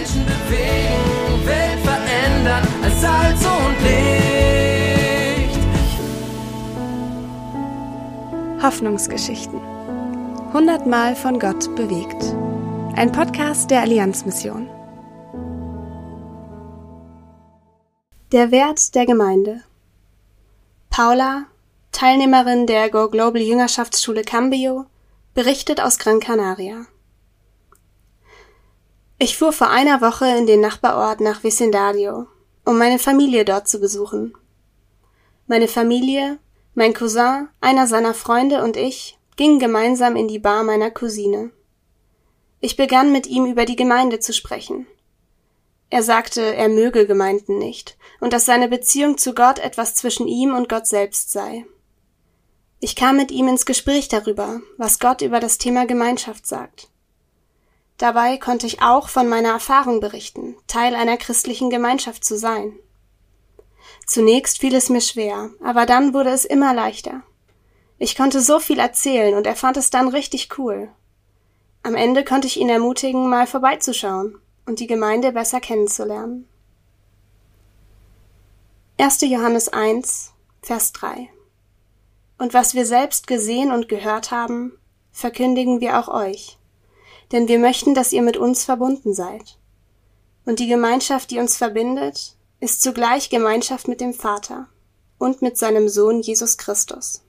Menschen bewegen, Welt verändern als Salz und Licht. Hoffnungsgeschichten. Hundertmal von Gott bewegt. Ein Podcast der Allianzmission. Der Wert der Gemeinde. Paula, Teilnehmerin der Go Global Jüngerschaftsschule Cambio, berichtet aus Gran Canaria. Ich fuhr vor einer Woche in den Nachbarort nach Vecindario, um meine Familie dort zu besuchen. Meine Familie, mein Cousin, einer seiner Freunde und ich gingen gemeinsam in die Bar meiner Cousine. Ich begann mit ihm über die Gemeinde zu sprechen. Er sagte, er möge Gemeinden nicht und dass seine Beziehung zu Gott etwas zwischen ihm und Gott selbst sei. Ich kam mit ihm ins Gespräch darüber, was Gott über das Thema Gemeinschaft sagt. Dabei konnte ich auch von meiner Erfahrung berichten, Teil einer christlichen Gemeinschaft zu sein. Zunächst fiel es mir schwer, aber dann wurde es immer leichter. Ich konnte so viel erzählen und er fand es dann richtig cool. Am Ende konnte ich ihn ermutigen, mal vorbeizuschauen und die Gemeinde besser kennenzulernen. 1. Johannes 1, Vers 3 Und was wir selbst gesehen und gehört haben, verkündigen wir auch euch denn wir möchten, dass ihr mit uns verbunden seid. Und die Gemeinschaft, die uns verbindet, ist zugleich Gemeinschaft mit dem Vater und mit seinem Sohn Jesus Christus.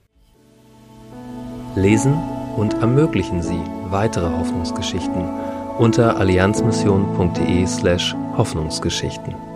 Lesen und ermöglichen Sie weitere Hoffnungsgeschichten unter allianzmission.de slash Hoffnungsgeschichten.